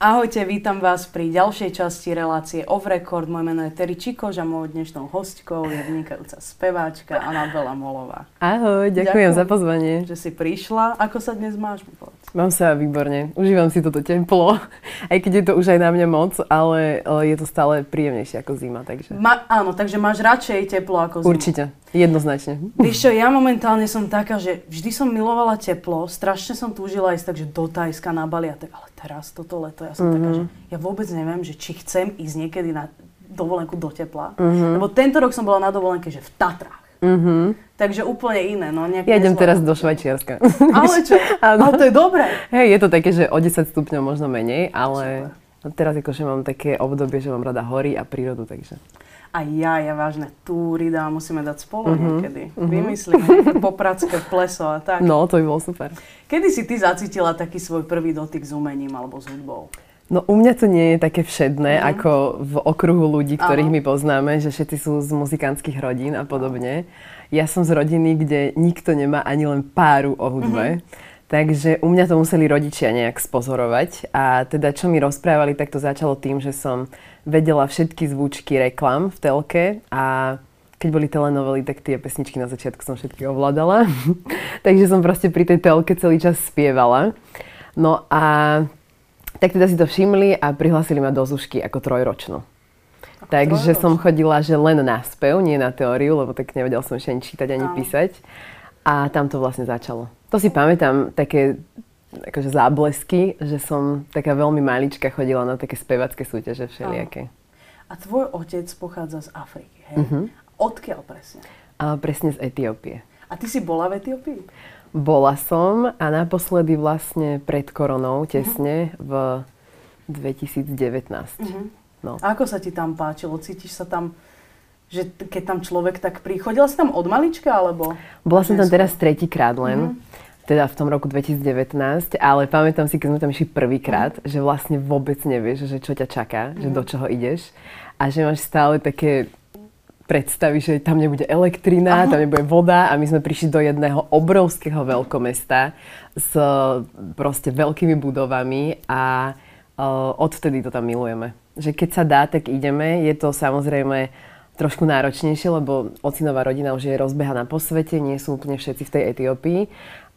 Ahojte, vítam vás pri ďalšej časti relácie Off Record. Moje meno je Terry Čikož a mojou dnešnou hostkou je vynikajúca speváčka Anabela Molová. Ahoj, ďakujem, ďakujem za pozvanie. Že si prišla. Ako sa dnes máš? Povedz. Mám sa výborne. Užívam si toto teplo, aj keď je to už aj na mňa moc, ale je to stále príjemnejšie ako zima. Takže... Ma, áno, takže máš radšej teplo ako zima. Určite. Jednoznačne. Víš čo, ja momentálne som taká, že vždy som milovala teplo, strašne som túžila ísť takže do Tajska na Bali a tak, ale teraz toto leto, ja som mm-hmm. taká, že ja vôbec neviem, že či chcem ísť niekedy na dovolenku do tepla. Mm-hmm. Lebo tento rok som bola na dovolenke, že v Tatrách. Mm-hmm. Takže úplne iné. No, ja idem teraz do Švajčiarska. Ale čo? ale to je dobré. Hej, je to také, že o 10 stupňov možno menej, ale Super. teraz akože mám také obdobie, že mám rada hory a prírodu, takže a ja, ja vážne túry dá, musíme dať spolu uh-huh. niekedy. Uh-huh. Vymyslíme popradské pleso a tak. No, to by bolo super. Kedy si ty zacítila taký svoj prvý dotyk s umením alebo s hudbou? No u mňa to nie je také všedné, mm. ako v okruhu ľudí, ktorých Aha. my poznáme, že všetci sú z muzikantských rodín a podobne. Ja som z rodiny, kde nikto nemá ani len páru o hudbe. Mm-hmm. Takže u mňa to museli rodičia nejak spozorovať a teda čo mi rozprávali, tak to začalo tým, že som vedela všetky zvučky reklam v telke a keď boli telenovely, tak tie pesničky na začiatku som všetky ovládala. Takže som proste pri tej telke celý čas spievala. No a tak teda si to všimli a prihlásili ma do Zušky ako trojročnú. Takže som chodila, že len na spev, nie na teóriu, lebo tak nevedel som ešte ani čítať, ani písať. A tam to vlastne začalo. To si pamätám také akože záblesky, že som taká veľmi malička chodila na také spevacké súťaže všelijaké. A tvoj otec pochádza z Afriky, hej? Uh-huh. Odkiaľ presne? A presne z Etiópie. A ty si bola v Etiópii? Bola som a naposledy vlastne pred koronou, tesne uh-huh. v 2019. Uh-huh. No. A ako sa ti tam páčilo? Cítiš sa tam že keď tam človek tak príchodila si tam od malička, alebo? Bola som tam teraz tretíkrát len. Mm-hmm teda v tom roku 2019, ale pamätám si, keď sme tam išli prvýkrát, mm. že vlastne vôbec nevieš, že čo ťa čaká, mm. že do čoho ideš a že máš stále také predstavy, že tam nebude elektrina, Aha. tam nebude voda a my sme prišli do jedného obrovského veľkomesta s proste veľkými budovami a uh, odvtedy to tam milujeme. Že keď sa dá, tak ideme. Je to samozrejme trošku náročnejšie, lebo ocinová rodina už je rozbehaná po svete, nie sú úplne všetci v tej Etiópii,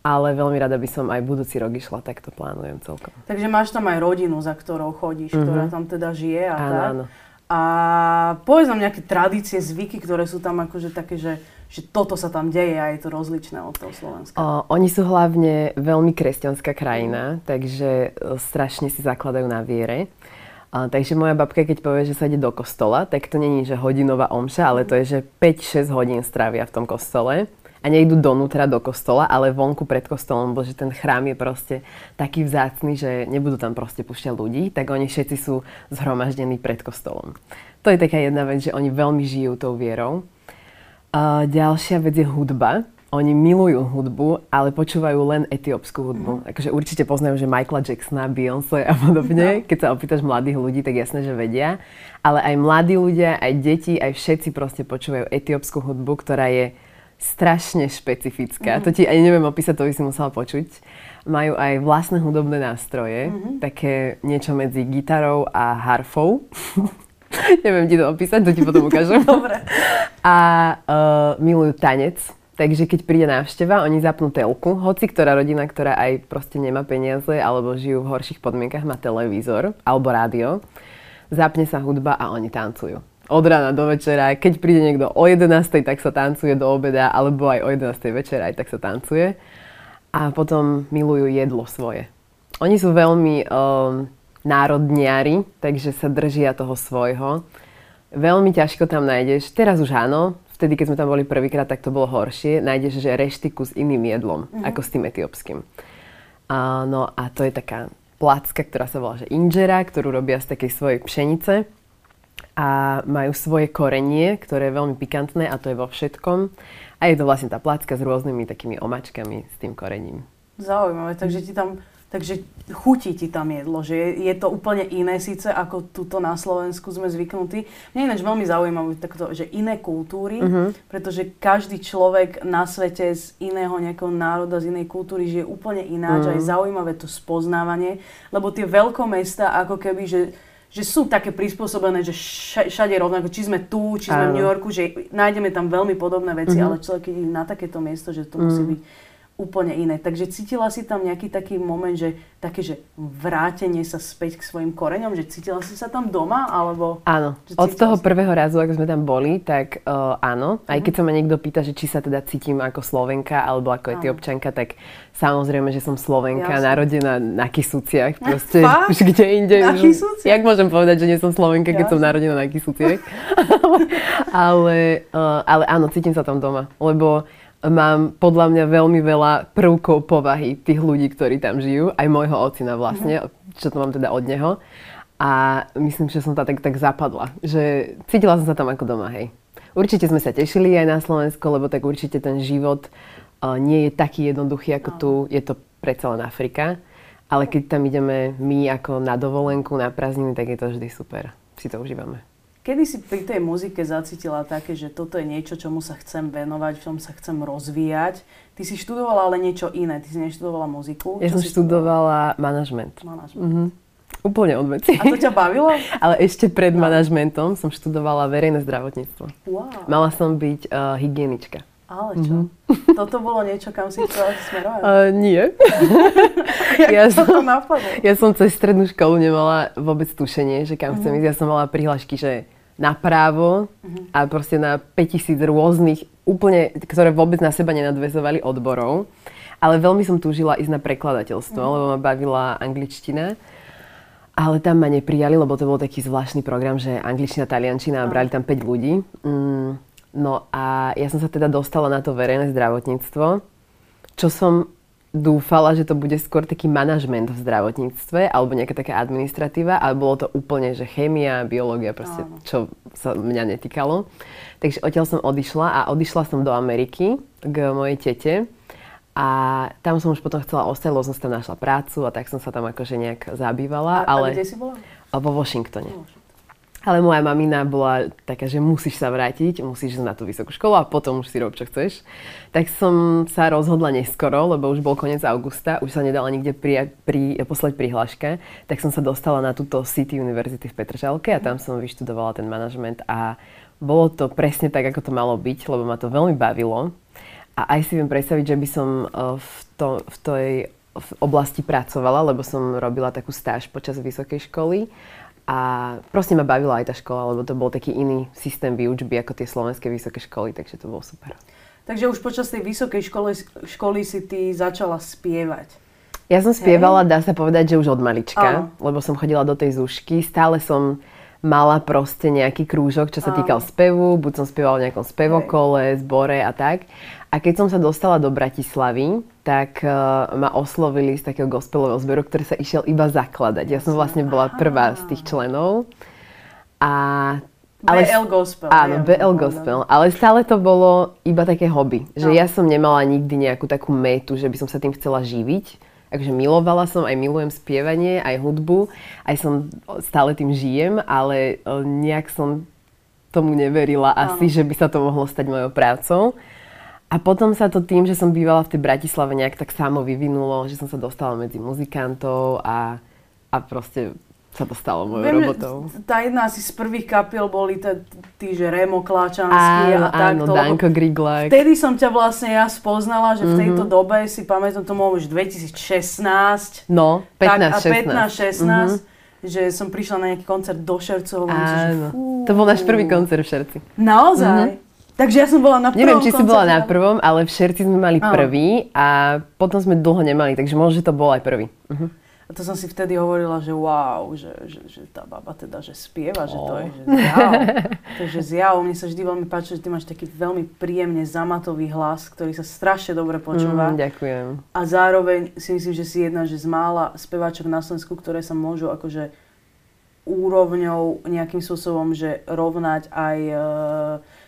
ale veľmi rada by som aj budúci rok išla, tak to plánujem celkom. Takže máš tam aj rodinu, za ktorou chodíš, mm-hmm. ktorá tam teda žije a áno, tak. Áno. A povedz nám nejaké tradície, zvyky, ktoré sú tam akože také, že, že toto sa tam deje a je to rozličné od toho Slovenska. O, oni sú hlavne veľmi kresťanská krajina, takže e, strašne si zakladajú na viere. A, takže moja babka, keď povie, že sa ide do kostola, tak to není, že hodinová omša, ale to je, že 5-6 hodín strávia v tom kostole a nejdu donútra do kostola, ale vonku pred kostolom, lebo že ten chrám je proste taký vzácný, že nebudú tam proste púšťať ľudí, tak oni všetci sú zhromaždení pred kostolom. To je taká jedna vec, že oni veľmi žijú tou vierou. A ďalšia vec je hudba oni milujú hudbu, ale počúvajú len etiópsku hudbu. Mm. Akože určite poznajú, že Michaela Jacksona, Beyoncé a podobne. No. Keď sa opýtaš mladých ľudí, tak jasné, že vedia. Ale aj mladí ľudia, aj deti, aj všetci proste počúvajú etiópsku hudbu, ktorá je strašne špecifická. Mm. To ti ani neviem opísať, to by si musela počuť. Majú aj vlastné hudobné nástroje, mm-hmm. také niečo medzi gitarou a harfou. neviem ti to opísať, to ti potom ukážem. Dobre. A uh, milujú tanec Takže keď príde návšteva, oni zapnú telku, hoci ktorá rodina, ktorá aj proste nemá peniaze alebo žijú v horších podmienkach, má televízor alebo rádio, zapne sa hudba a oni tancujú. Od rána do večera, keď príde niekto o 11, tak sa tancuje do obeda, alebo aj o 11 večera, aj tak sa tancuje. A potom milujú jedlo svoje. Oni sú veľmi um, národniari, takže sa držia toho svojho. Veľmi ťažko tam nájdeš, teraz už áno, vtedy, keď sme tam boli prvýkrát, tak to bolo horšie. Nájdeš, že reštiku s iným jedlom, mm-hmm. ako s tým etiópskym. A, no a to je taká placka, ktorá sa volá že inžera, ktorú robia z takej svojej pšenice a majú svoje korenie, ktoré je veľmi pikantné a to je vo všetkom. A je to vlastne tá placka s rôznymi takými omačkami s tým korením. Zaujímavé, takže ti tam Takže chutí ti tam jedlo, že je, je to úplne iné síce, ako tuto na Slovensku sme zvyknutí. Mne ináč veľmi zaujímavé takto, že iné kultúry, uh-huh. pretože každý človek na svete z iného nejakého národa, z inej kultúry žije úplne ináč uh-huh. a je zaujímavé to spoznávanie, lebo tie veľkomesta ako keby, že že sú také prispôsobené, že všade rovnako, či sme tu, či sme v New Yorku, že nájdeme tam veľmi podobné veci, uh-huh. ale človek, ide na takéto miesto, že to uh-huh. musí byť úplne iné. Takže cítila si tam nejaký taký moment, že také, že vrátenie sa späť k svojim koreňom, že cítila si sa tam doma, alebo... Áno, od toho si... prvého razu, ako sme tam boli, tak uh, áno. Aj keď sa ma niekto pýta, že či sa teda cítim ako Slovenka, alebo ako etiopčanka, tak samozrejme, že som Slovenka, Jasne. narodená na Kisúciach, proste už kde inde. Na už, jak môžem povedať, že nie som Slovenka, keď Jasne. som narodená na Kisúciach? ale, uh, ale áno, cítim sa tam doma, lebo mám podľa mňa veľmi veľa prvkov povahy tých ľudí, ktorí tam žijú, aj môjho ocina vlastne, mm-hmm. čo to mám teda od neho. A myslím, že som to tak, tak zapadla, že cítila som sa tam ako doma, hej. Určite sme sa tešili aj na Slovensko, lebo tak určite ten život uh, nie je taký jednoduchý ako tu, je to predsa len Afrika. Ale keď tam ideme my ako na dovolenku, na prázdniny, tak je to vždy super. Si to užívame. Kedy si pri tej muzike zacítila také, že toto je niečo, čomu sa chcem venovať, v čom sa chcem rozvíjať? Ty si študovala ale niečo iné, ty si neštudovala muziku. Ja som študovala manažment. Manažment. Mm-hmm. Úplne od veci. A to ťa bavilo? ale ešte pred no. manažmentom som študovala verejné zdravotníctvo. Wow. Mala som byť uh, hygienička. Ale čo? Mm-hmm. Toto bolo niečo, kam si chcela smerovať? Uh, nie. ja, som, ja som cez strednú školu nemala vôbec tušenie, že kam mm-hmm. chcem mhm. ísť. Ja som mala prihlášky, že na právo uh-huh. a proste na 5000 rôznych, úplne, ktoré vôbec na seba nenadvezovali odborov. Ale veľmi som túžila ísť na prekladateľstvo, uh-huh. lebo ma bavila angličtina. Ale tam ma neprijali, lebo to bol taký zvláštny program, že angličtina, taliančina a brali tam 5 ľudí. Mm, no a ja som sa teda dostala na to verejné zdravotníctvo, čo som dúfala, že to bude skôr taký manažment v zdravotníctve alebo nejaká taká administratíva, ale bolo to úplne, že chémia, biológia, proste, čo sa mňa netýkalo. Takže odtiaľ som odišla a odišla som do Ameriky k mojej tete a tam som už potom chcela ostať, lebo som si tam našla prácu a tak som sa tam akože nejak zabývala. A, ale... a kde si bola? Vo Washingtone. Washington. Ale moja mamina bola taká, že musíš sa vrátiť, musíš ísť na tú vysokú školu a potom už si rob, čo chceš. Tak som sa rozhodla neskoro, lebo už bol koniec augusta, už sa nedala nikde pri, pri, poslať prihláška, tak som sa dostala na túto City University v Petržalke a tam som vyštudovala ten manažment a bolo to presne tak, ako to malo byť, lebo ma to veľmi bavilo. A aj si viem predstaviť, že by som e, v, to, v tej v oblasti pracovala, lebo som robila takú stáž počas vysokej školy a proste ma bavila aj tá škola, lebo to bol taký iný systém výučby ako tie slovenské vysoké školy, takže to bolo super. Takže už počas tej vysokej školy, školy si ty začala spievať. Ja som spievala, Hej. dá sa povedať, že už od malička, Áno. lebo som chodila do tej zúšky. Stále som mala proste nejaký krúžok, čo sa týkal spevu. Buď som spievala v nejakom spevokole, zbore a tak. A keď som sa dostala do Bratislavy, tak uh, ma oslovili z takého gospelového zberu, ktorý sa išiel iba zakladať. Ja som vlastne bola prvá z tých členov. A ale, BL Gospel. Áno, BL Gospel. Ale stále to bolo iba také hobby. Že no. ja som nemala nikdy nejakú takú metu, že by som sa tým chcela živiť. Takže milovala som, aj milujem spievanie, aj hudbu. Aj som stále tým žijem, ale e, nejak som tomu neverila asi, že by sa to mohlo stať mojou prácou. A potom sa to tým, že som bývala v tej Bratislave nejak tak samo vyvinulo, že som sa dostala medzi muzikantov a, a proste sa to stalo mojou Viem, robotou. Tá jedna asi z prvých kapiel boli tí, že Remo Kláčanský áno, a takto. Áno, Danko Griglak. Vtedy som ťa vlastne ja spoznala, že v tejto mm-hmm. dobe si pamätám, to mohlo už 2016. No, 15-16. Tak, a 15-16. Mm-hmm že som prišla na nejaký koncert do Šercov. Áno, že, fú, to bol náš prvý koncert v Šerci. Naozaj? Mm-hmm. Takže ja som bola na prvom Neviem, či si bola na prvom, ale v Šerci sme mali Áno. prvý a potom sme dlho nemali, takže možno, že to bol aj prvý. Uh-huh. A to som si vtedy hovorila, že wow, že, že, že tá baba teda, že spieva, oh. že to je, že zjav. Takže zjav, mne sa vždy veľmi páči, že ty máš taký veľmi príjemne zamatový hlas, ktorý sa strašne dobre počúva. Mm, ďakujem. A zároveň si myslím, že si jedna že z mála speváčok na Slovensku, ktoré sa môžu akože úrovňou nejakým spôsobom, že rovnať aj uh,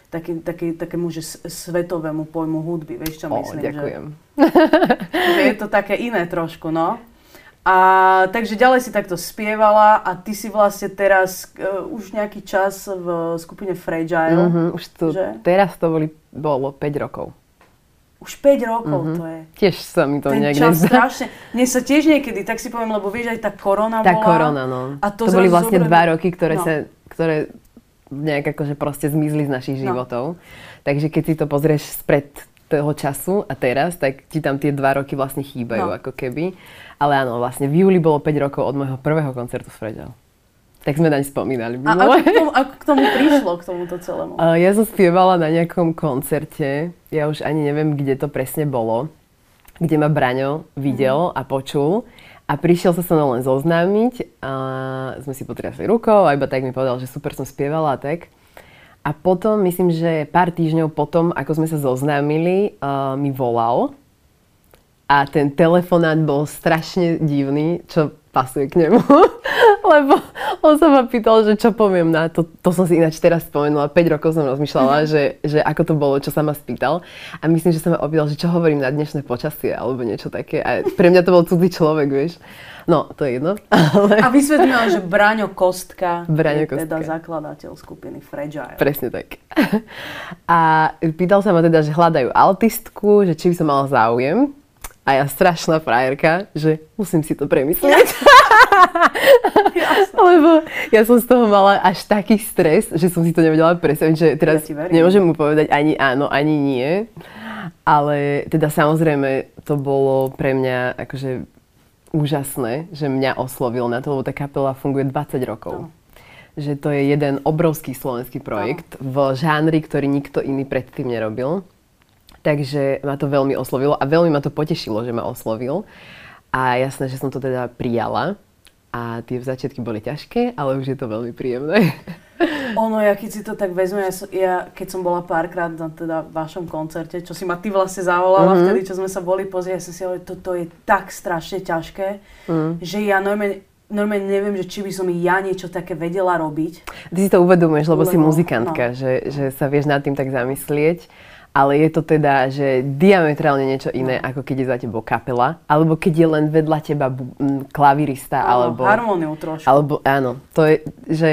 taký, taký, takému že svetovému pojmu hudby, vieš čo myslím? ďakujem. Že, že je to také iné trošku, no. A takže ďalej si takto spievala a ty si vlastne teraz uh, už nejaký čas v skupine Fragile. Mm-hmm, už to, že? teraz to boli, bolo 5 rokov. Už 5 rokov mm-hmm. to je. Tiež sa mi to Ten nejak čas nezdá. strašne. Mne sa tiež niekedy, tak si poviem, lebo vieš, aj tá korona Tá bola. korona, no. A to, to boli vlastne zobrali- dva roky, ktoré, No. sa, ktoré nejak akože proste zmizli z našich No. životov. Takže keď si to pozrieš spred toho času a teraz, tak ti tam tie dva roky vlastne chýbajú No. ako keby. Ale áno, vlastne v júli bolo 5 rokov od môjho prvého koncertu s Fragile. Tak sme naň spomínali. A ako k, tomu, ako k tomu prišlo, k tomuto celému? Ja som spievala na nejakom koncerte, ja už ani neviem, kde to presne bolo, kde ma Braňo videl a počul a prišiel sa so mnou len zoznámiť a sme si potriasli rukou a iba tak mi povedal, že super som spievala a tak. A potom, myslím, že pár týždňov potom, ako sme sa zoznámili, uh, mi volal a ten telefonát bol strašne divný, čo pasuje k nemu. Lebo on sa ma pýtal, že čo poviem na to. To som si ináč teraz spomenula. 5 rokov som rozmýšľala, že, že ako to bolo, čo sa ma spýtal. A myslím, že sa ma opýtal, že čo hovorím na dnešné počasie alebo niečo také. A pre mňa to bol cudzí človek, vieš. No, to je jedno. Ale A vysvetlila, že Braňo Kostka Braňo je teda zakladateľ skupiny Fragile. Presne tak. A pýtal sa ma teda, že hľadajú altistku, že či by som mala záujem. A ja strašná frajerka, že musím si to premyslieť. Lebo ja som z toho mala až taký stres, že som si to nevedela predstaviť, že teraz Ja nemôžem mu povedať ani áno, ani nie. Ale teda samozrejme to bolo pre mňa akože úžasné, že mňa oslovil na to, lebo tá kapela funguje 20 rokov. Áno. Že to je jeden obrovský slovenský projekt v žánri, ktorý nikto iný predtým nerobil. Takže ma to veľmi oslovilo a veľmi ma to potešilo, že ma oslovil. A jasné, že som to teda prijala. A tie začiatky boli ťažké, ale už je to veľmi príjemné. Ono, ja keď si to tak vezmem, ja, ja keď som bola párkrát na teda vašom koncerte, čo si ma ty vlastne zavolala Mhm. mm-hmm. vtedy, čo sme sa boli pozrieť, ja som si hovorila, toto je tak strašne ťažké, Mhm. že ja normálne, normálne neviem, že či by som ja niečo také vedela robiť. Ty si to uvedomuješ, lebo, si Lebo, muzikantka, že, že sa vieš nad tým tak zamyslieť. Ale je to teda, že diametrálne niečo iné, No. ako keď je za tebou kapela, alebo keď je len vedľa teba bu- m, klavirista, Áno, alebo... harmóniu trošku. Alebo áno, to je, že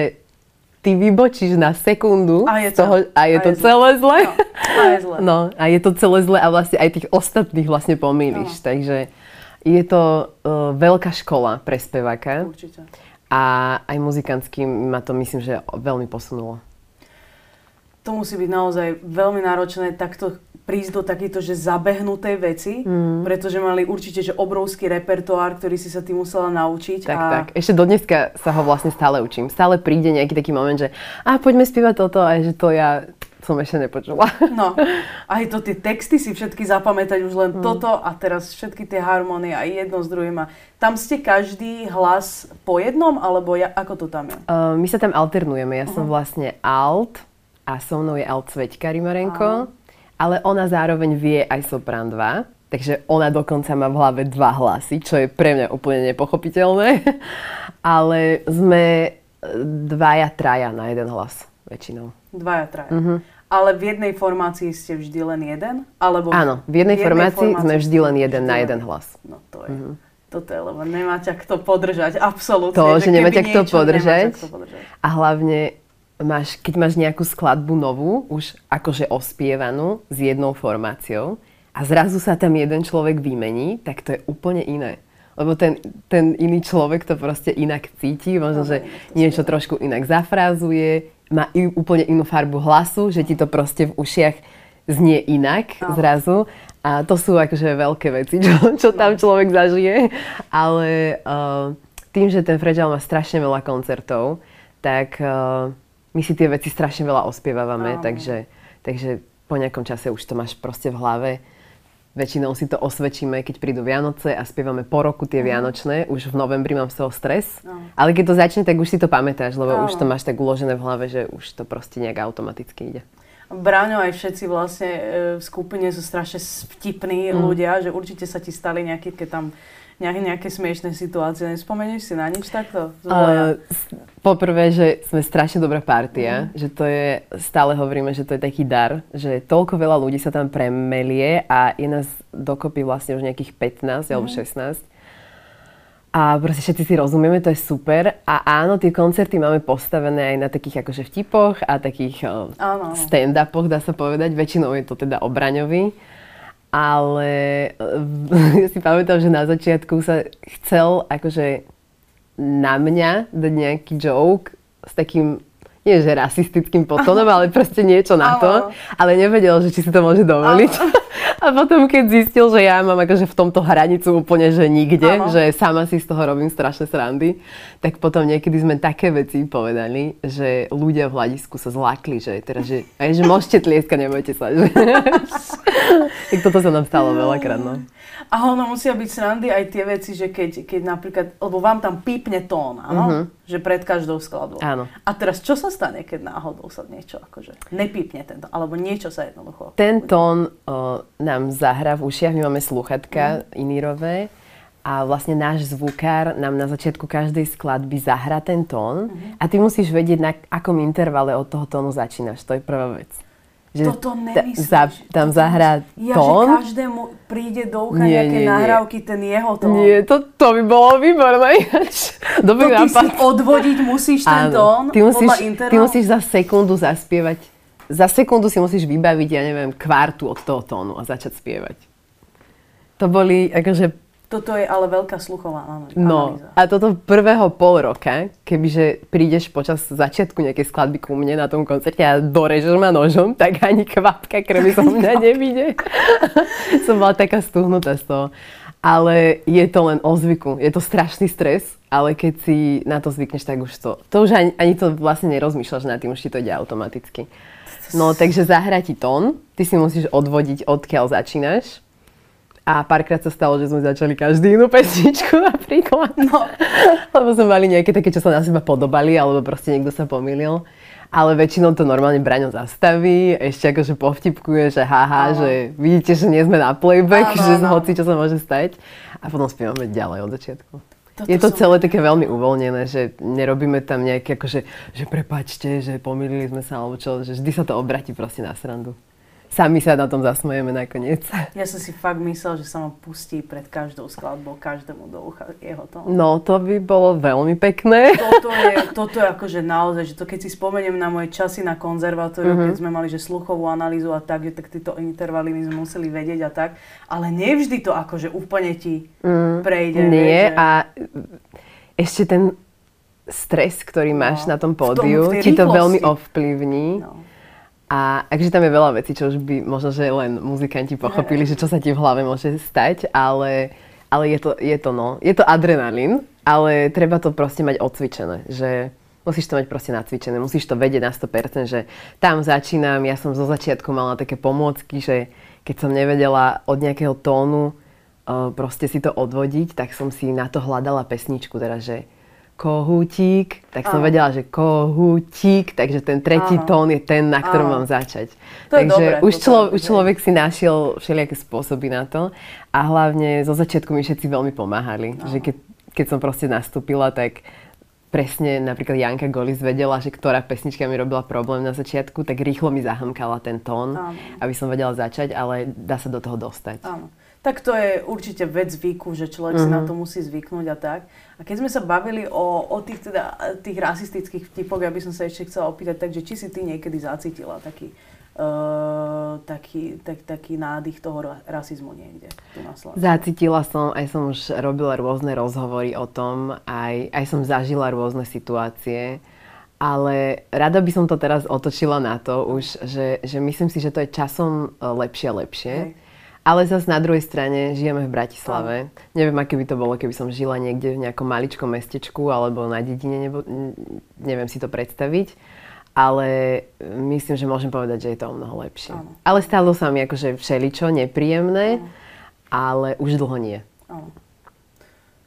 ty vybočíš na sekundu A je z toho, to- a je a to je zle. celé zle. No, a je zle. No, a je to celé zle a vlastne aj tých ostatných vlastne pomýliš. Takže je to uh, veľká škola pre speváka Určite. a aj muzikantsky ma to myslím, že veľmi posunulo. To musí byť naozaj veľmi náročné takto prísť do takejto, že zabehnutej veci, Mhm. mm. pretože mali určite, že obrovský repertoár, ktorý si sa ty musela naučiť. Tak, a... tak. Ešte do dneska sa ho vlastne stále učím. Stále príde nejaký taký moment, že a poďme spievať toto a že to ja som ešte nepočula. No, aj to tie texty si všetky zapamätať už len Mhm. toto a teraz všetky tie harmonie a jedno s druhým. A tam ste každý hlas po jednom, alebo ja, ako to tam je? Uh, my sa tam alternujeme. Ja som vlastne alt a so mnou je alt Sveťka Rimarenko, ale ona zároveň vie aj Sopran 2. Takže ona dokonca má v hlave dva hlasy, čo je pre mňa úplne nepochopiteľné. Ale sme e, dvaja, traja na jeden hlas väčšinou. Dvaja, traja. Mhm. Ale v jednej formácii ste vždy len jeden? Alebo Áno, v jednej, formácii, sme vždy len jeden na jeden hlas. No to je. Toto je, lebo nemá ťa kto podržať, absolútne. To, že nemá keby ťa kto niečo, podržať. nemá ťa kto podržať. A hlavne, máš, keď máš nejakú skladbu novú, už akože ospievanú s jednou formáciou a zrazu sa tam jeden človek vymení, tak to je úplne iné. Lebo ten, ten iný človek to proste inak cíti, možno, že niečo trošku inak zafrázuje, má i, úplne inú farbu hlasu, že ti to proste v ušiach znie inak Áno. zrazu. A to sú akože veľké veci, čo, čo tam človek zažije. Ale uh, tým, že ten Fragile má strašne veľa koncertov, tak uh, my si tie veci strašne veľa ospievávame, Áno. takže, takže po nejakom čase už to máš proste v hlave. Väčšinou si to osvedčíme, keď prídu Vianoce a spievame po roku tie Vianočné. Už v novembri mám z toho stres. Áno. Ale keď to začne, tak už si to pamätáš, lebo už Áno. to máš tak uložené v hlave, že už to proste nejak automaticky ide. Braňo aj všetci vlastne e, v skupine sú strašne vtipní Mm. ľudia, že určite sa ti stali nejaké, keď tam nejaké, nejaké smiešné situácie. Nespomenieš si na nič takto? Uh, poprvé, že sme strašne dobrá partia, že to je, stále hovoríme, že to je taký dar, že toľko veľa ľudí sa tam premelie a je nás dokopy vlastne už nejakých 15 alebo 16. A proste všetci si rozumieme, to je super. A áno, tie koncerty máme postavené aj na takých akože vtipoch a takých áno, stand-upoch, dá sa povedať. Väčšinou je to teda obraňový. Ale ja si pamätám, že na začiatku sa chcel akože na mňa dať nejaký joke s takým nie že rasistickým potónom, ale proste niečo na to. Ale nevedel, že či si to môže dovoliť. A potom, keď zistil, že ja mám akože v tomto hranicu úplne, že nikde, Aha. že sama si z toho robím strašné srandy, tak potom niekedy sme také veci povedali, že ľudia v hľadisku sa zlákli, že teraz, že, aj, že môžete tlieskať, nebojte sa. Že... tak toto sa nám stalo veľakrát, no. A ono musia byť srandy aj tie veci, že keď, keď napríklad, lebo vám tam pípne tón, áno? Uh-huh. Že pred každou skladbou. Áno. A teraz čo sa stane, keď náhodou sa niečo akože nepípne tento, alebo niečo sa jednoducho... Ten tón o, nám zahrá v ušiach, my máme sluchatka uh-huh. inírové a vlastne náš zvukár nám na začiatku každej skladby zahrá ten tón uh-huh. a ty musíš vedieť, na akom intervale od toho tónu začínaš. To je prvá vec. Že Toto nemyslíš. Za, tam zahrá ja, tón? Ja, že každému príde do ucha nie, nejaké nie, nahrávky, nie. ten jeho tón. Nie, to, to by bolo výborné. Dobrý to ty nápad. si odvodiť musíš ten tón ty musíš, ty musíš za sekundu zaspievať. Za sekundu si musíš vybaviť, ja neviem, kvartu od toho tónu a začať spievať. To boli akože toto je ale veľká sluchová analýza. No a toto prvého pol roka, kebyže prídeš počas začiatku nejakej skladby ku mne na tom koncerte a dorežeš ma nožom, tak ani kvapka krvi zo mňa nevíde. Som bola taká stuhnutá z toho. Ale je to len o zvyku. Je to strašný stres, ale keď si na to zvykneš, tak už to... To už ani, ani to vlastne nerozmýšľaš nad tým, už ti to ide automaticky. No, takže zahrá ti tón, ty si musíš odvodiť, odkiaľ začínaš a párkrát sa stalo, že sme začali každý inú pesničku napríklad. No. Lebo sme mali nejaké také, čo sa na seba podobali, alebo proste niekto sa pomýlil. Ale väčšinou to normálne Braňo zastaví, ešte akože povtipkuje, že haha, no. že vidíte, že nie sme na playback, no, že no. hoci čo sa môže stať. A potom spievame ďalej od začiatku. Toto je to celé také veľmi uvoľnené, že nerobíme tam nejaké akože, že prepačte, že pomýlili sme sa, alebo čo, že vždy sa to obratí proste na srandu sami sa na tom zasmejeme nakoniec. Ja som si fakt myslel, že sa ma pustí pred každou skladbou, každému do ucha jeho tón. No, to by bolo veľmi pekné. Toto je, toto je akože naozaj, že to keď si spomeniem na moje časy na konzervatóriu, mm-hmm. keď sme mali že sluchovú analýzu a tak, že tak tieto intervaly my sme museli vedieť a tak, ale nevždy to akože úplne ti mm, prejde. Nie že... a ešte ten stres, ktorý máš no, na tom pódiu, ti to veľmi ovplyvní. No a akže tam je veľa vecí, čo už by možno, že len muzikanti pochopili, že čo sa ti v hlave môže stať, ale, ale je, to, je to no, je to adrenalín, ale treba to proste mať odcvičené, že musíš to mať proste nacvičené, musíš to vedieť na 100%, že tam začínam, ja som zo začiatku mala také pomôcky, že keď som nevedela od nejakého tónu uh, proste si to odvodiť, tak som si na to hľadala pesničku, teda že kohútik, tak som Aha. vedela, že kohútik, takže ten tretí Aha. tón je ten, na ktorom Aha. mám začať. To takže dobré, už, člo, už človek si našiel všelijaké spôsoby na to a hlavne zo začiatku mi všetci veľmi pomáhali, Aha. že keď, keď som proste nastúpila, tak presne napríklad Janka Golis vedela, že ktorá pesnička mi robila problém na začiatku, tak rýchlo mi zahamkala ten tón, Áno. aby som vedela začať, ale dá sa do toho dostať. Áno. Tak to je určite vec zvyku, že človek mm-hmm. si na mhm. to musí zvyknúť a tak. A keď sme sa bavili o, o tých, teda, tých rasistických typoch, ja by som sa ešte chcela opýtať, takže či si ty niekedy zacítila taký, uh, taký, tak, taký nádych toho rasizmu niekde tu na Slovensku? Zacítila som, aj som už robila rôzne rozhovory o tom, aj, aj som zažila rôzne situácie. Ale rada by som to teraz otočila na to už, že, že myslím si, že to je časom e, lepšie a lepšie. Hej ale zase na druhej strane žijeme v Bratislave. Oh. Neviem, aké by to bolo, keby som žila niekde v nejakom maličkom mestečku alebo na dedine, nebo, neviem si to predstaviť. Ale myslím, že môžem povedať, že je to o mnoho lepšie. Oh. Ale stalo sa mi akože všeličo nepríjemné, oh. ale už dlho nie. Oh.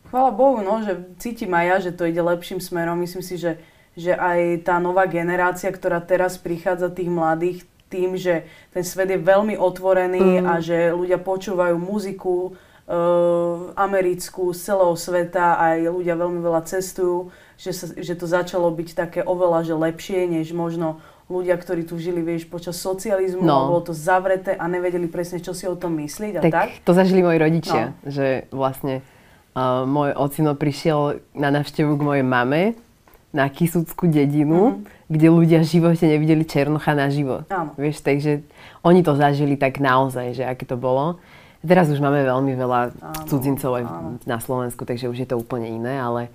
Chvála Bohu, no, že cítim aj ja, že to ide lepším smerom. Myslím si, že, že aj tá nová generácia, ktorá teraz prichádza tých mladých, tým, že ten svet je veľmi otvorený mm. a že ľudia počúvajú muziku uh, americkú z celého sveta a aj ľudia veľmi veľa cestujú, že, sa, že to začalo byť také oveľa že lepšie, než možno ľudia, ktorí tu žili, vieš, počas socializmu, no. bolo to zavreté a nevedeli presne, čo si o tom myslieť a tak. tak. to zažili moji rodičia, no. že vlastne Uh, môj ocino prišiel na návštevu k mojej mame na Kisuckú dedinu, mm. kde ľudia v živote nevideli Černocha na život. Áno. Vieš, takže oni to zažili tak naozaj, že aké to bolo. Teraz už máme veľmi veľa áno, cudzincov aj áno. na Slovensku, takže už je to úplne iné, ale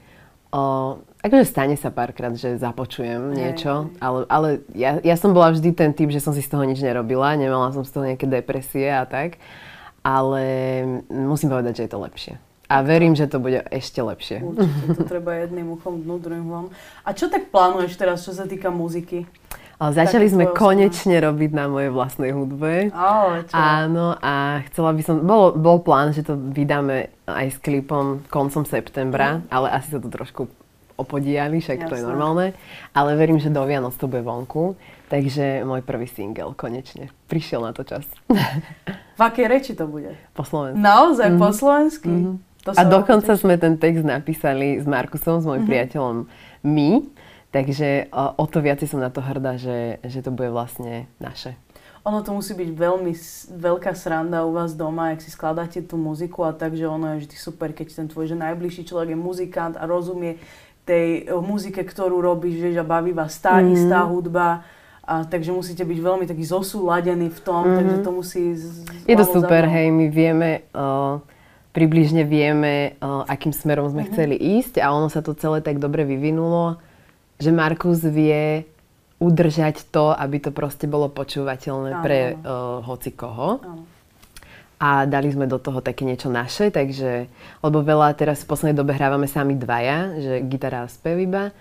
o, akože stane sa párkrát, že započujem niečo, ale, ale ja, ja som bola vždy ten typ, že som si z toho nič nerobila, nemala som z toho nejaké depresie a tak, ale musím povedať, že je to lepšie. A verím, že to bude ešte lepšie. Určite, to treba jedným uchom dnu, druhým von. A čo tak plánuješ teraz, čo sa týka muziky? Ale začali sme konečne robiť na mojej vlastnej hudbe. Ale čo? Áno, a chcela by som, bol, bol plán, že to vydáme aj s klipom koncom septembra, mm. ale asi sa to trošku opodiali, však Jasne. to je normálne. Ale verím, že do Vianoc to bude vonku. Takže môj prvý single konečne. Prišiel na to čas. V akej reči to bude? Po slovensky. Naozaj mm-hmm. po slovensky? Mm-hmm. To a dokonca sme ten text napísali s Markusom, s môjim mm-hmm. priateľom my, takže o, to viac som na to hrdá, že, že to bude vlastne naše. Ono to musí byť veľmi veľká sranda u vás doma, ak si skladáte tú muziku a tak, že ono je vždy super, keď ten tvoj že najbližší človek je muzikant a rozumie tej muzike, ktorú robíš, vieš, a baví vás tá mm. istá hudba. A, takže musíte byť veľmi taký zosúladení v tom, mm-hmm. takže to musí... Z, je to super, hej, my vieme... Uh približne vieme, uh, akým smerom sme uh-huh. chceli ísť a ono sa to celé tak dobre vyvinulo, že Markus vie udržať to, aby to proste bolo počúvateľné uh-huh. pre uh, hoci koho. A dali sme do toho také niečo naše, takže, lebo veľa teraz v poslednej dobe hrávame sami dvaja, že gitara a spev iba,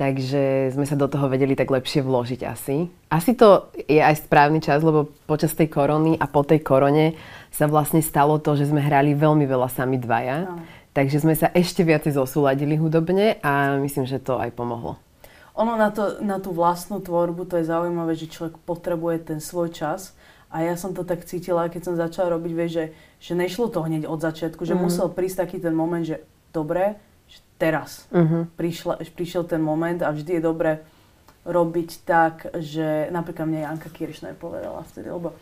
takže sme sa do toho vedeli tak lepšie vložiť asi. Asi to je aj správny čas, lebo počas tej korony a po tej korone sa vlastne stalo to, že sme hrali veľmi veľa sami dvaja. No. Takže sme sa ešte viacej zosúladili hudobne a myslím, že to aj pomohlo. Ono na, to, na tú vlastnú tvorbu, to je zaujímavé, že človek potrebuje ten svoj čas. A ja som to tak cítila, keď som začala robiť, vieš, že, že nešlo to hneď od začiatku, že mm-hmm. musel prísť taký ten moment, že dobre, teraz mm-hmm. prišla, prišiel ten moment a vždy je dobre robiť tak, že napríklad mne Janka Kiršner povedala vtedy, lebo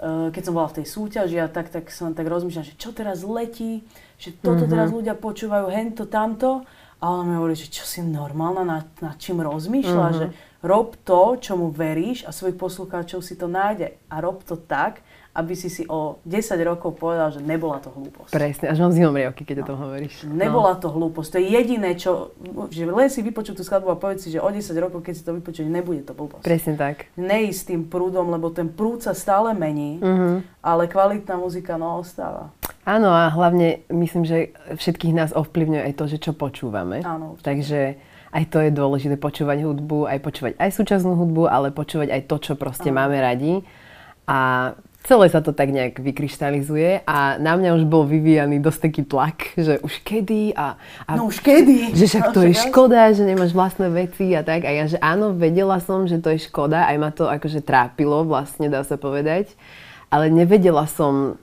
Eh, keď som bola v tej súťaži a tak, tak som tak rozmýšľala, že čo teraz letí, že toto mm-hmm. teraz ľudia počúvajú, hento, tamto. A ona mi hovorí, že čo si normálna, nad, nad čím rozmýšľa, mm-hmm. že rob to, čomu veríš a svojich poslucháčov si to nájde. A rob to tak, aby si si o 10 rokov povedal, že nebola to hlúposť. Presne, až mám zimomrievky, keď no. o tom hovoríš. Nebola no. to hlúposť. To je jediné, čo... Že len si vypočuť tú skladbu a povedz si, že o 10 rokov, keď si to vypočuť, nebude to hlúposť. Presne tak. Neísť tým prúdom, lebo ten prúd sa stále mení, mm-hmm. ale kvalitná muzika no ostáva. Áno a hlavne myslím, že všetkých nás ovplyvňuje aj to, že čo počúvame. Áno. Takže aj to je dôležité počúvať hudbu, aj počúvať aj súčasnú hudbu, ale počúvať aj to, čo proste Áno. máme radi. A celé sa to tak nejak vykryštalizuje a na mňa už bol vyvíjaný dosť taký tlak, že už kedy a... a no už kedy? Že však to je škoda, že nemáš vlastné veci a tak. A ja, že áno, vedela som, že to je škoda, aj ma to akože trápilo vlastne, dá sa povedať. Ale nevedela som,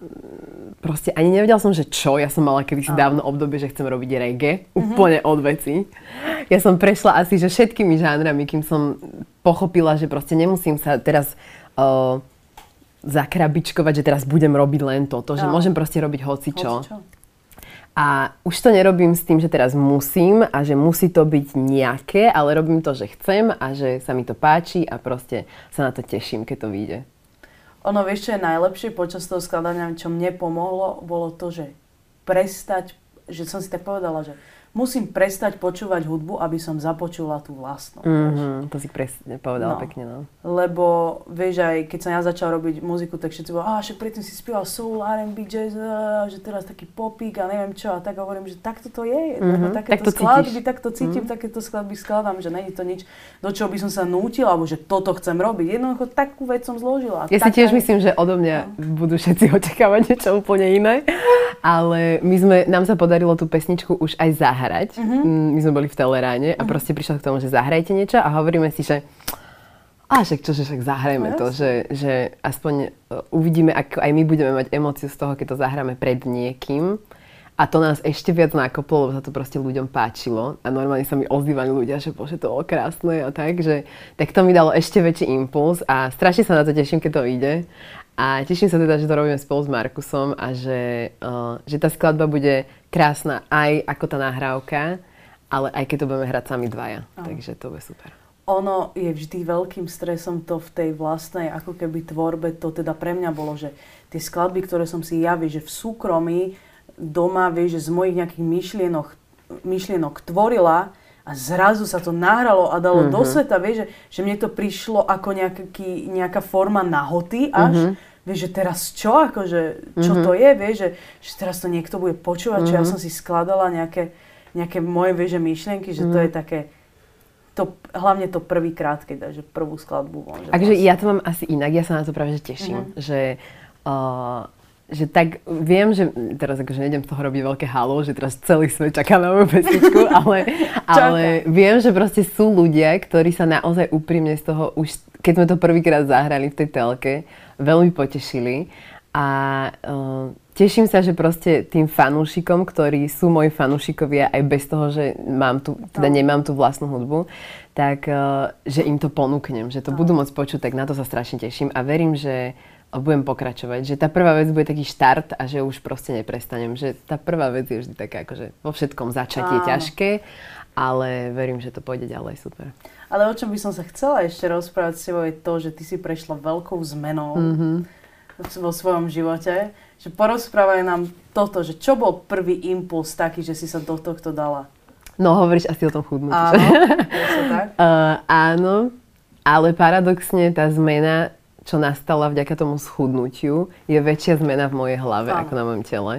proste ani nevedela som, že čo. Ja som mala kedysi dávno obdobie, že chcem robiť reggae, mm-hmm. úplne od veci. Ja som prešla asi, že všetkými žánrami, kým som pochopila, že proste nemusím sa teraz... Uh, zakrabičkovať, že teraz budem robiť len toto, že no. môžem proste robiť hocičo. hocičo. A už to nerobím s tým, že teraz musím a že musí to byť nejaké, ale robím to, že chcem a že sa mi to páči a proste sa na to teším, keď to vyjde. Ono, vieš, čo je najlepšie počas toho skladania, čo mne pomohlo, bolo to, že prestať, že som si tak povedala, že musím prestať počúvať hudbu, aby som započula tú vlastnú. Mm-hmm, to si presne povedala no. pekne, no. Lebo, vieš, aj keď som ja začal robiť muziku, tak všetci boli, a však predtým si spieval soul, R&B, jazz, že teraz taký popík a neviem čo. A tak hovorím, že takto to je. Mm-hmm, takéto tak skladby, tak to cítim, mm-hmm. takéto skladby skladám, že není to nič, do čoho by som sa nútila, alebo že toto chcem robiť. Jednoducho takú vec som zložila. Ja si tiež myslím, že odo mňa no. budú všetci očakávať niečo úplne iné. Ale my sme, nám sa podarilo tú pesničku už aj zahrať. Uh-huh. My sme boli v Teleráne a uh-huh. proste prišla k tomu, že zahrajte niečo a hovoríme si, že a však čo, že však zahrajme to, že, že aspoň uh, uvidíme, ako aj my budeme mať emóciu z toho, keď to zahráme pred niekým. A to nás ešte viac nakoplo, lebo sa to proste ľuďom páčilo. A normálne sa mi ozývali ľudia, že bože, to bolo krásne a tak, že tak to mi dalo ešte väčší impuls a strašne sa na to teším, keď to ide. A teším sa teda, že to robíme spolu s Markusom a že, uh, že tá skladba bude krásna aj ako tá nahrávka, ale aj keď to budeme hrať sami dvaja. Aha. Takže to bude super. Ono je vždy veľkým stresom to v tej vlastnej ako keby tvorbe, to teda pre mňa bolo, že tie skladby, ktoré som si ja, že v súkromí doma, vieš, že z mojich nejakých myšlienok, myšlienok tvorila a zrazu sa to nahralo a dalo mm-hmm. do mhm. sveta, vieš, že, že mne to prišlo ako nejaký, nejaká forma nahoty až, mm-hmm. vieš, že teraz čo, akože, čo mm-hmm. to je, vieš, že, že teraz to niekto bude počúvať, mm-hmm. čo ja mhm. som si skladala nejaké, nejaké moje, vieš, že myšlienky, že mm-hmm. to je mhm. také, to, hlavne to prvýkrát, keď dáš prvú skladbu. Takže vlastne. ja to mám asi inak, ja sa na to práve že teším, mm-hmm. že uh, že tak viem, že teraz akože nejdem z toho robiť veľké halo, že teraz celý svet čaká na moju pesničku, ale, ale viem, že proste sú ľudia, ktorí sa naozaj úprimne z toho už, keď sme to prvýkrát zahrali v tej telke, veľmi potešili a uh, teším sa, že proste tým fanúšikom, ktorí sú moji fanúšikovia aj bez toho, že mám tu, teda no. nemám tú vlastnú hudbu, tak uh, že im to ponúknem, že to no. budú môcť počuť, tak na to sa strašne teším a verím, že budem pokračovať. Že tá prvá vec bude taký štart a že už proste neprestanem. Že tá prvá vec je vždy taká, akože vo všetkom začatie Áno. ťažké, ale verím, že to pôjde ďalej super. Ale o čom by som sa chcela ešte rozprávať s tebou je to, že ty si prešla veľkou zmenou mm-hmm. vo svojom živote. Že porozprávaj nám toto, že čo bol prvý impuls taký, že si sa do tohto dala? No, hovoríš asi o tom chudnutí. Áno, tak? uh, áno, ale paradoxne tá zmena čo nastala vďaka tomu schudnutiu, je väčšia zmena v mojej hlave Áno. ako na mojom tele.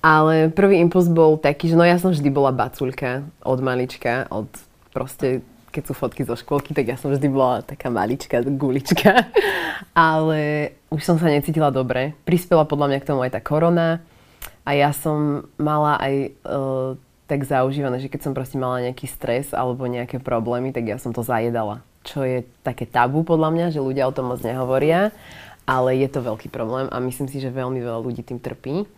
Ale prvý impuls bol taký, že no ja som vždy bola baculka od malička, od proste, keď sú fotky zo škôlky, tak ja som vždy bola taká malička, gulička. Ale už som sa necítila dobre. Prispela podľa mňa k tomu aj tá korona. A ja som mala aj uh, tak zaužívané, že keď som proste mala nejaký stres alebo nejaké problémy, tak ja som to zajedala čo je také tabu podľa mňa, že ľudia o tom moc nehovoria, ale je to veľký problém a myslím si, že veľmi veľa ľudí tým trpí.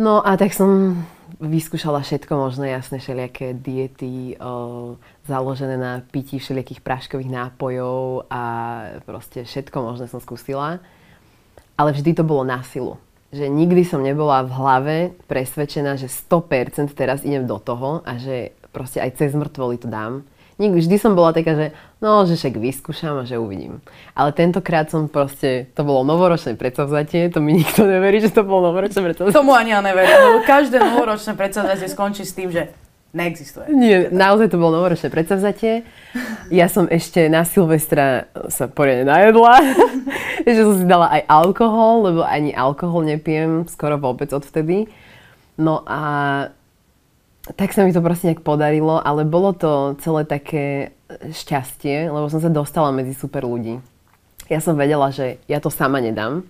No a tak som vyskúšala všetko možné, jasné, všelijaké diety o, založené na pití všelijakých práškových nápojov a proste všetko možné som skúsila. Ale vždy to bolo na silu. Že nikdy som nebola v hlave presvedčená, že 100% teraz idem do toho a že proste aj cez mŕtvoly to dám vždy som bola taká, že no, že však vyskúšam a že uvidím. Ale tentokrát som proste, to bolo novoročné predsavzatie, to mi nikto neverí, že to bolo novoročné predsavzatie. Tomu ani ja neverím, lebo každé novoročné predsavzatie skončí s tým, že neexistuje. Nie, naozaj to bolo novoročné predsavzatie. Ja som ešte na Silvestra sa poriadne najedla, že som si dala aj alkohol, lebo ani alkohol nepijem skoro vôbec odvtedy. No a tak sa mi to proste nejak podarilo, ale bolo to celé také šťastie, lebo som sa dostala medzi super ľudí. Ja som vedela, že ja to sama nedám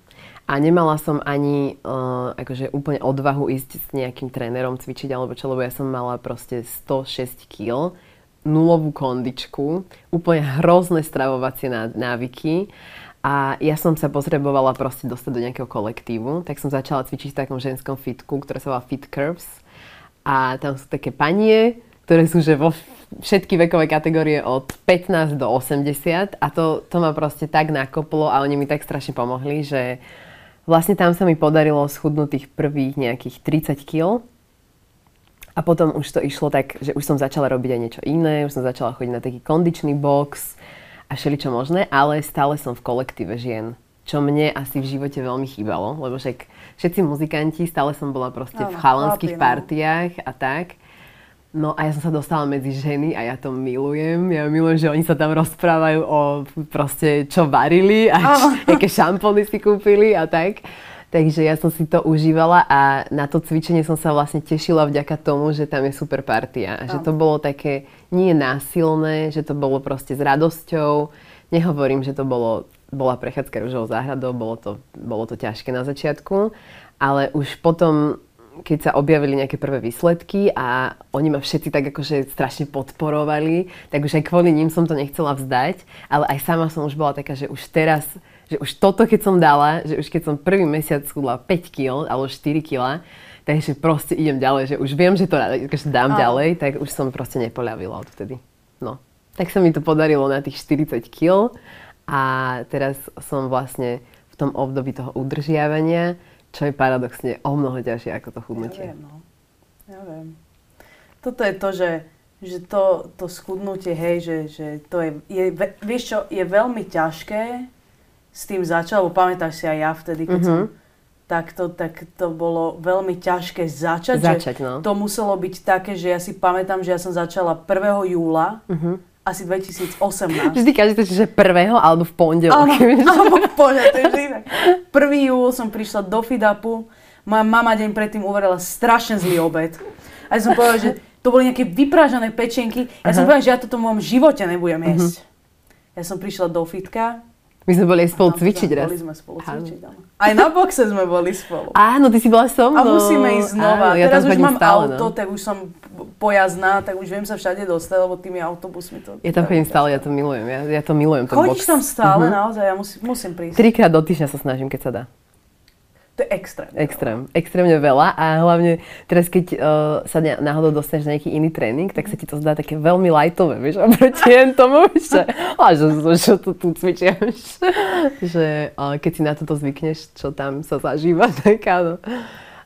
a nemala som ani uh, akože úplne odvahu ísť s nejakým trénerom cvičiť alebo čo, lebo ja som mala proste 106 kg, nulovú kondičku, úplne hrozné stravovacie návyky a ja som sa potrebovala proste dostať do nejakého kolektívu, tak som začala cvičiť v takom ženskom fitku, ktoré sa volá Fit Curves a tam sú také panie, ktoré sú že vo všetky vekové kategórie od 15 do 80 a to, to ma proste tak nakoplo a oni mi tak strašne pomohli, že vlastne tam sa mi podarilo schudnúť tých prvých nejakých 30 kg a potom už to išlo tak, že už som začala robiť aj niečo iné, už som začala chodiť na taký kondičný box a všeličo možné, ale stále som v kolektíve žien, čo mne asi v živote veľmi chýbalo, lebo však všetci muzikanti, stále som bola proste v chalanských no. partiách a tak. No a ja som sa dostala medzi ženy a ja to milujem. Ja milujem, že oni sa tam rozprávajú o proste čo varili a oh. aké šampóny si kúpili a tak. Takže ja som si to užívala a na to cvičenie som sa vlastne tešila vďaka tomu, že tam je super partia. A že to bolo také nie násilné, že to bolo proste s radosťou. Nehovorím, že to bolo bola prechádzka rúžovou záhradou, bolo to, bolo to ťažké na začiatku, ale už potom, keď sa objavili nejaké prvé výsledky a oni ma všetci tak akože strašne podporovali, tak už aj kvôli ním som to nechcela vzdať, ale aj sama som už bola taká, že už teraz, že už toto keď som dala, že už keď som prvý mesiac schudla 5 kg alebo 4 kg, takže proste idem ďalej, že už viem, že to akože dám a. ďalej, tak už som proste nepoľavila odtedy. No. Tak sa mi to podarilo na tých 40 kg a teraz som vlastne v tom období toho udržiavania, čo je paradoxne o mnoho ťažšie ako to Ja chudnutie. viem, no. Ja viem. Toto je to, že, že to, to schudnutie, hej, že, že to je, je, vieš čo, je veľmi ťažké s tým začať, lebo pamätáš si aj ja vtedy, keď Mhm. som takto, tak to bolo veľmi ťažké začať. Začať, no. To muselo byť také, že ja si pamätám, že ja som začala 1. júla, Mhm. Asi 2018. Vždy každý to, že prvého alebo v pondelok. Áno, áno, poďme, to je vždy. 1. júl som prišla do Fidapu, moja mama deň predtým uvarila strašne zlý obed. A ja som povedala, že to boli nejaké vyprážané pečenky. Ja som Aha. povedala, že ja toto v mojom živote nebudem jesť. Ja som prišla do fitka. My sme boli aj spolu cvičiť raz. Boli sme spolu cvičiť, áno. Aj na boxe sme boli spolu. Áno, ty si bola so A mnou. musíme ísť znova. Áno, ja Teraz tam už mám stále, auto, no. tak už som pojazdná, tak už viem sa všade dostať, lebo tými autobusmi to... Ja tam chodím stále, ja to milujem. Ja, ja to milujem, ten Chodíš box. tam stále, Mhm. naozaj, ja musím, musím prísť. Trikrát do týždňa sa snažím, keď sa dá. To je extrém. Extrém. Extrémne veľa a hlavne teraz, keď uh, sa ne, náhodou dostaneš na nejaký iný tréning, tak sa ti to zdá také veľmi lightové, vieš, oproti jen tomu, že, a že, že čo tu, cvičieš. že uh, keď si na toto zvykneš, čo tam sa zažíva, tak áno.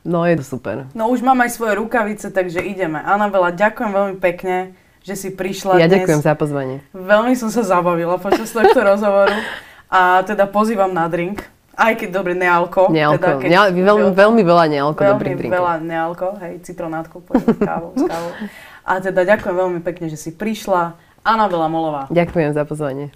No je to super. No už mám aj svoje rukavice, takže ideme. Anabela, ďakujem veľmi pekne, že si prišla Ja dnes. ďakujem za pozvanie. Veľmi som sa zabavila počas tohto rozhovoru. A teda pozývam na drink. Aj keď dobre, nealko. Nealko. Teda, keď, Neal, veľmi, veľmi veľa nealko veľmi dobrých drinkov. veľa nealko, hej, s kávou, s kávou. A teda ďakujem veľmi pekne, že si prišla. Anabela Molová. Ďakujem za pozvanie.